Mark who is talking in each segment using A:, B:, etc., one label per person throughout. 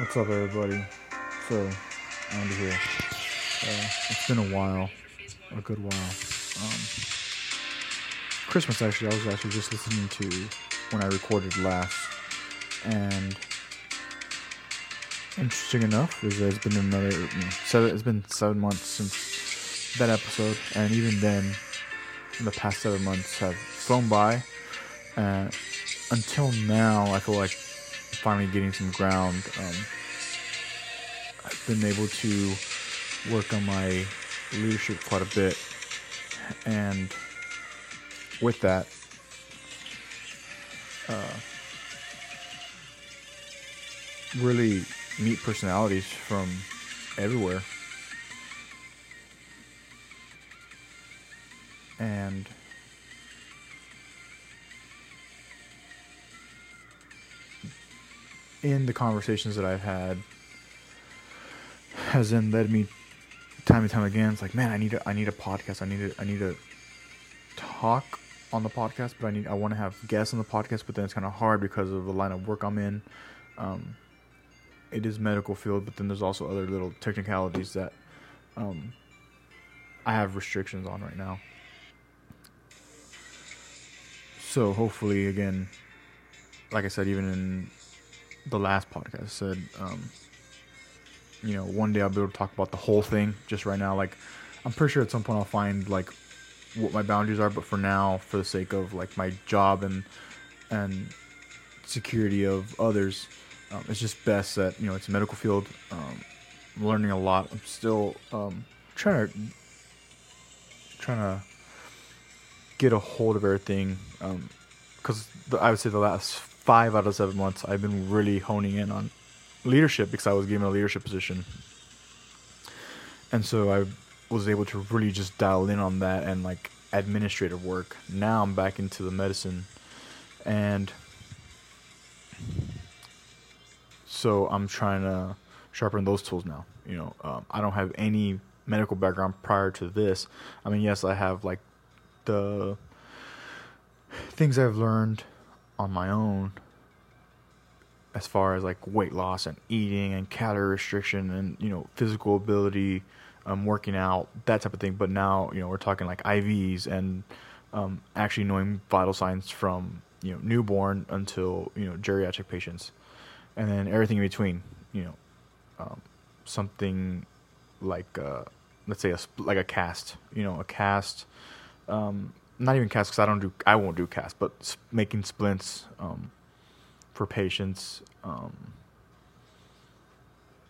A: What's up, everybody? So, Andy here. Uh, it's been a while, a good while. Um, Christmas, actually, I was actually just listening to when I recorded last, and interesting enough, is it's been another seven. It's been seven months since that episode, and even then, the past seven months have flown by. And until now, I feel like finally getting some ground. Um, I've been able to work on my leadership quite a bit, and with that, uh, really meet personalities from everywhere, and. in the conversations that I've had has then led me time and time again. It's like, man, I need a, I need a podcast. I need to, I need to talk on the podcast, but I need, I want to have guests on the podcast, but then it's kind of hard because of the line of work I'm in. Um, it is medical field, but then there's also other little technicalities that um, I have restrictions on right now. So hopefully, again, like I said, even in the last podcast I said, um, you know, one day I'll be able to talk about the whole thing. Just right now, like, I'm pretty sure at some point I'll find like what my boundaries are. But for now, for the sake of like my job and and security of others, um, it's just best that you know it's a medical field. Um, I'm learning a lot. I'm still um, trying to trying to get a hold of everything because um, I would say the last five out of seven months, I've been really honing in on leadership because I was given a leadership position. And so I was able to really just dial in on that and like administrative work. Now I'm back into the medicine and so I'm trying to sharpen those tools now. You know, um, I don't have any medical background prior to this. I mean, yes, I have like the things I've learned on my own as far as like weight loss and eating and calorie restriction and you know physical ability um, working out that type of thing. But now you know we're talking like ivs and um, actually knowing vital signs from you know newborn until you know geriatric patients. And then everything in between you know um, something like uh, let's say a like a cast you know a cast um, not even cast because I don't do I won't do cast, but making splints um, for patients, um,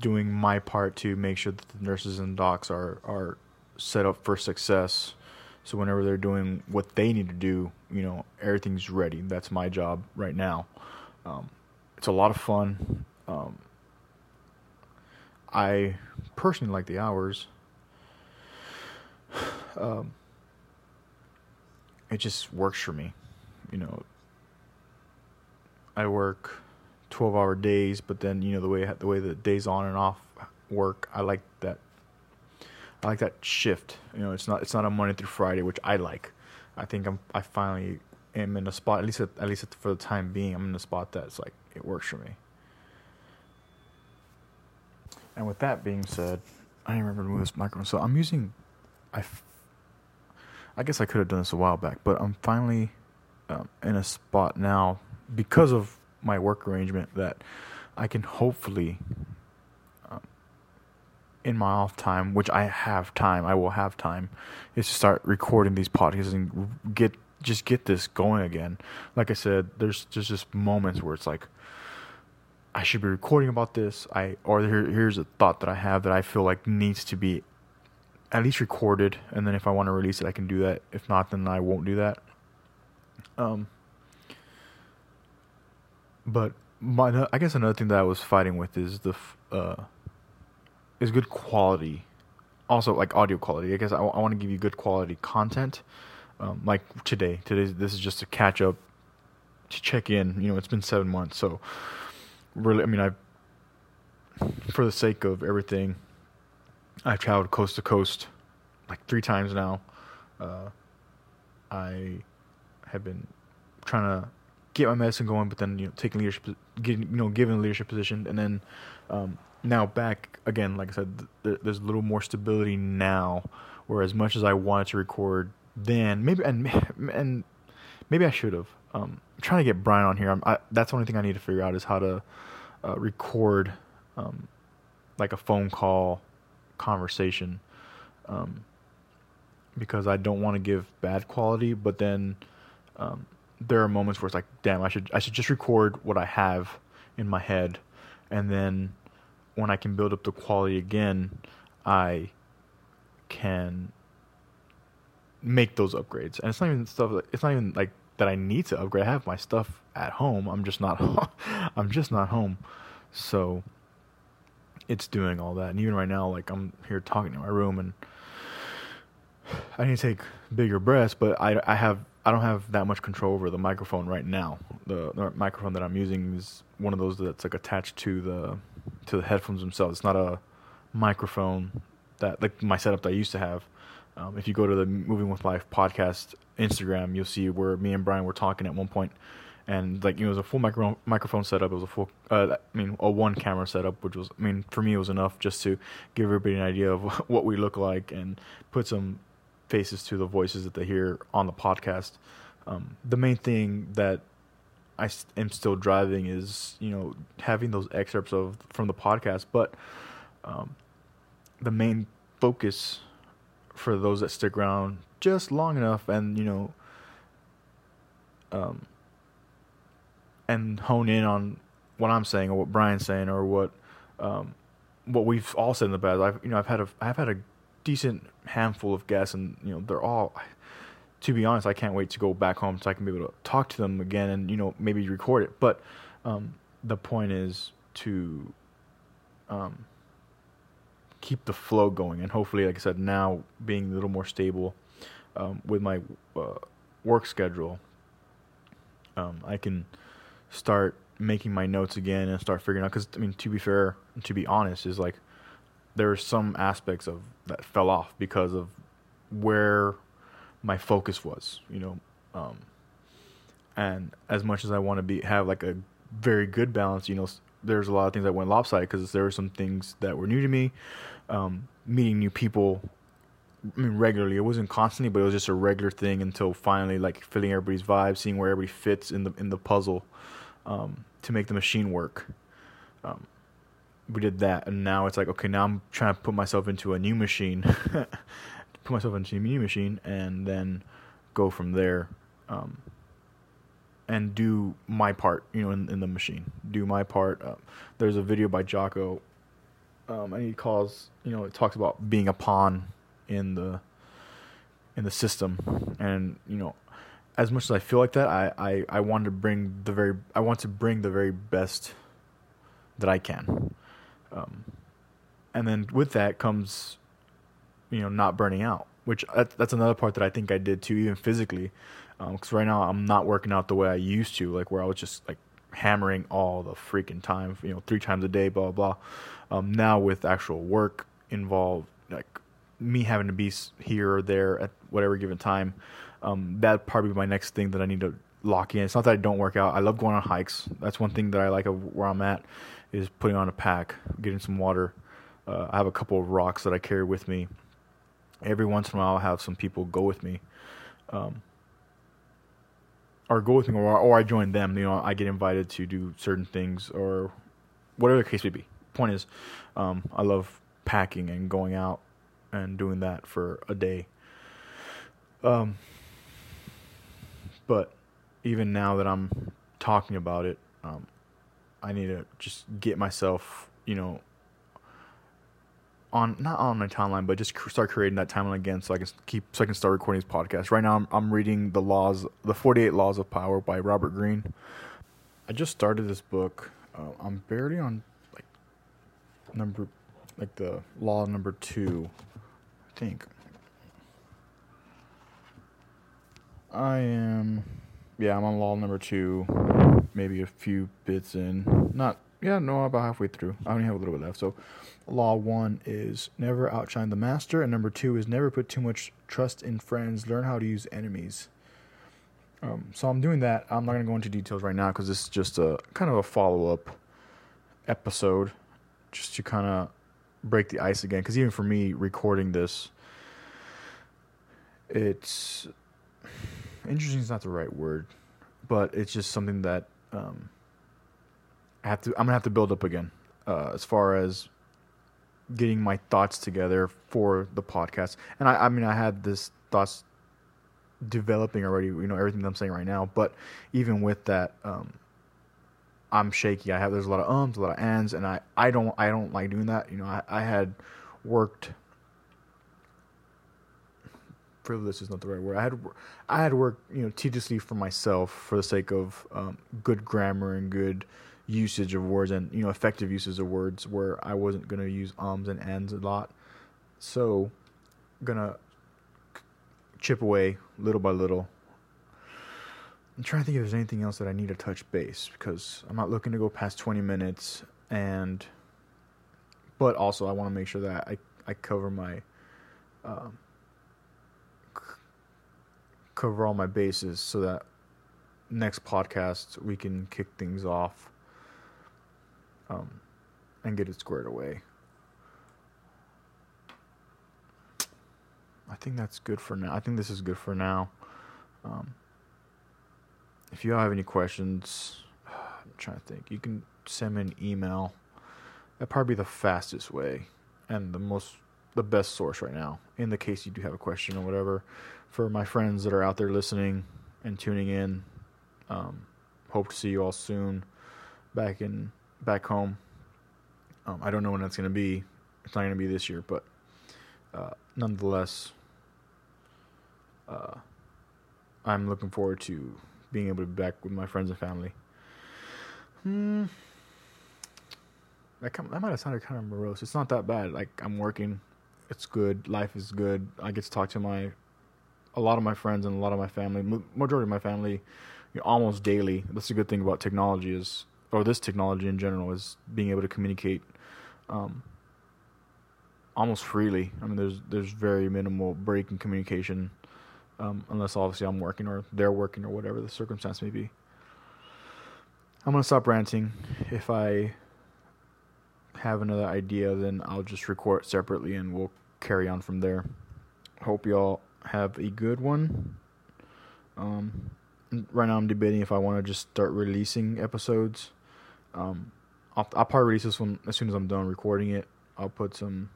A: doing my part to make sure that the nurses and docs are are set up for success. So whenever they're doing what they need to do, you know everything's ready. That's my job right now. Um, it's a lot of fun. Um, I personally like the hours. Um, it just works for me. You know, I work 12 hour days, but then, you know, the way, the way the days on and off work, I like that. I like that shift. You know, it's not, it's not a Monday through Friday, which I like. I think I'm, I finally am in a spot, at least, at, at least for the time being, I'm in a spot that's like, it works for me. And with that being said, I didn't remember to move this microphone. So I'm using, I I guess I could have done this a while back, but I'm finally um, in a spot now because of my work arrangement that I can hopefully, um, in my off time, which I have time, I will have time, is to start recording these podcasts and get just get this going again. Like I said, there's just just moments where it's like. I should be recording about this. I or here, here's a thought that I have that I feel like needs to be at least recorded, and then if I want to release it, I can do that. If not, then I won't do that. Um, but my, I guess another thing that I was fighting with is the uh, is good quality, also like audio quality. I guess I, I want to give you good quality content. Um, like today, today this is just a catch up, to check in. You know, it's been seven months, so really, I mean, I for the sake of everything I've traveled coast to coast like three times now. Uh, I have been trying to get my medicine going, but then you know taking leadership, getting you know given a leadership position, and then um, now back again. Like I said, th- there's a little more stability now. Where as much as I wanted to record then, maybe and and maybe I should have. Um, I'm trying to get Brian on here. I'm. that's the only thing I need to figure out is how to uh, record um, like a phone call conversation. Um, because I don't want to give bad quality, but then um, there are moments where it's like, damn, I should I should just record what I have in my head, and then when I can build up the quality again, I can make those upgrades. And it's not even stuff. It's not even like that I need to upgrade. I have my stuff at home. I'm just not. I'm just not home, so it's doing all that. And even right now, like I'm here talking in my room and I need to take bigger breaths, but I, I have I don't have that much control over the microphone right now. The, the microphone that I'm using is one of those that's like attached to the to the headphones themselves. It's not a microphone that like my setup that I used to have. Um, if you go to the Moving with Life podcast Instagram, you'll see where me and Brian were talking at one point, and like you know, it was a full micro- microphone setup. It was a full, uh, I mean, a one camera setup, which was, I mean, for me it was enough just to give everybody an idea of what we look like and put some faces to the voices that they hear on the podcast. Um, the main thing that I am still driving is you know having those excerpts of from the podcast, but um, the main focus for those that stick around just long enough and you know um, and hone in on what I'm saying or what Brian's saying or what um, what we've all said in the past. I've you know I've had a I've had a decent handful of guests, and you know they're all. To be honest, I can't wait to go back home so I can be able to talk to them again and you know maybe record it. But um, the point is to um, keep the flow going, and hopefully, like I said, now being a little more stable um, with my uh, work schedule, um, I can start making my notes again and start figuring out. Because I mean, to be fair, to be honest, is like there are some aspects of that fell off because of where my focus was, you know. Um, and as much as I want to be have like a very good balance, you know, there's a lot of things that went lopsided because there were some things that were new to me. Um, meeting new people, I mean, regularly. It wasn't constantly, but it was just a regular thing until finally, like feeling everybody's vibe, seeing where everybody fits in the in the puzzle um, to make the machine work. Um, we did that, and now it's like okay, now I'm trying to put myself into a new machine, put myself into a new machine, and then go from there, um, and do my part, you know, in, in the machine. Do my part. Uh, there's a video by Jocko, um, and he calls, you know, it talks about being a pawn in the in the system, and you know, as much as I feel like that, I I I want to bring the very I want to bring the very best that I can. Um, and then with that comes, you know, not burning out, which that's, another part that I think I did too, even physically. Because um, right now I'm not working out the way I used to, like where I was just like hammering all the freaking time, you know, three times a day, blah blah. blah. Um, now with actual work involved, like me having to be here or there at whatever given time, um, that probably be my next thing that I need to lock in. It's not that I don't work out. I love going on hikes. That's one thing that I like of where I'm at is putting on a pack, getting some water. Uh, I have a couple of rocks that I carry with me. Every once in a while, I'll have some people go with me, um, or go with me, or or I join them. You know, I get invited to do certain things, or whatever the case may be. Point is, um, I love packing and going out and doing that for a day. Um, but even now that I'm talking about it, um, I need to just get myself, you know, on not on my timeline, but just start creating that timeline again, so I can keep so I can start recording this podcast. Right now, I'm I'm reading the laws, the Forty Eight Laws of Power by Robert Greene. I just started this book. Uh, I'm barely on like number, like the law number two, I think. I am, yeah, I'm on law number two maybe a few bits in. Not yeah, no, about halfway through. I only have a little bit left. So, law one is never outshine the master, and number two is never put too much trust in friends. Learn how to use enemies. Um, so I'm doing that. I'm not gonna go into details right now because this is just a kind of a follow up episode, just to kind of break the ice again. Because even for me, recording this, it's interesting. Is not the right word, but it's just something that um, I have to. I'm gonna have to build up again uh, as far as getting my thoughts together for the podcast. And I, I mean, I had this thoughts developing already. You know everything I'm saying right now, but even with that, um, I'm shaky. I have there's a lot of ums, a lot of ands, and I I don't I don't like doing that. You know, I I had worked. Frivolous is not the right word. I had I had worked you know tediously for myself for the sake of um, good grammar and good usage of words and you know effective uses of words where I wasn't gonna use ums and ands a lot. So, gonna chip away little by little. I'm trying to think if there's anything else that I need to touch base because I'm not looking to go past 20 minutes and but also I want to make sure that I I cover my um, cover all my bases so that next podcast we can kick things off um, and get it squared away. I think that's good for now. I think this is good for now. Um, if you have any questions, I'm trying to think. You can send me an email. That'd probably be the fastest way and the most the best source right now. In the case you do have a question or whatever, for my friends that are out there listening and tuning in, um, hope to see you all soon. Back in back home. Um, I don't know when that's going to be. It's not going to be this year, but uh, nonetheless, uh, I'm looking forward to being able to be back with my friends and family. Hmm. That, that might have sounded kind of morose. It's not that bad. Like I'm working, it's good. Life is good. I get to talk to my, a lot of my friends and a lot of my family, majority of my family, you know, almost daily. That's a good thing about technology is or this technology in general is being able to communicate um, almost freely. I mean, there's there's very minimal break in communication, um, unless obviously I'm working or they're working or whatever the circumstance may be. I'm gonna stop ranting. If I have another idea, then I'll just record separately and we'll carry on from there. Hope y'all have a good one. Um, right now I'm debating if I want to just start releasing episodes um, I'll, I'll probably release this one as soon as I'm done recording it. I'll put some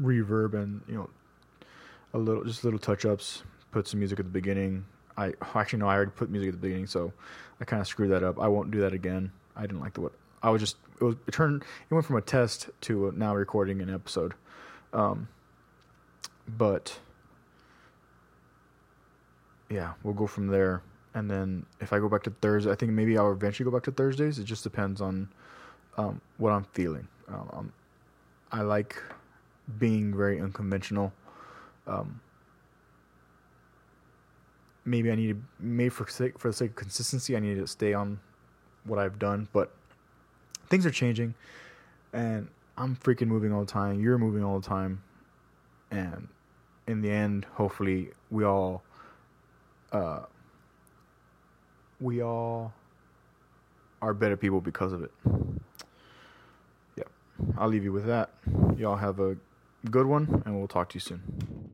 A: reverb and you know a little just little touch ups. Put some music at the beginning. I actually no, I already put music at the beginning, so I kind of screwed that up. I won't do that again. I didn't like the what I was just it was it turned it went from a test to now recording an episode. Um, but yeah, we'll go from there and then if I go back to Thursday, I think maybe I'll eventually go back to Thursdays. It just depends on um, what I'm feeling. Um, um I like being very unconventional. Um, maybe I need to, maybe for sake, for the sake of consistency, I need to stay on what I've done. But things are changing, and I'm freaking moving all the time. You're moving all the time, and in the end, hopefully, we all. Uh, we all are better people because of it. Yep. I'll leave you with that. Y'all have a good one, and we'll talk to you soon.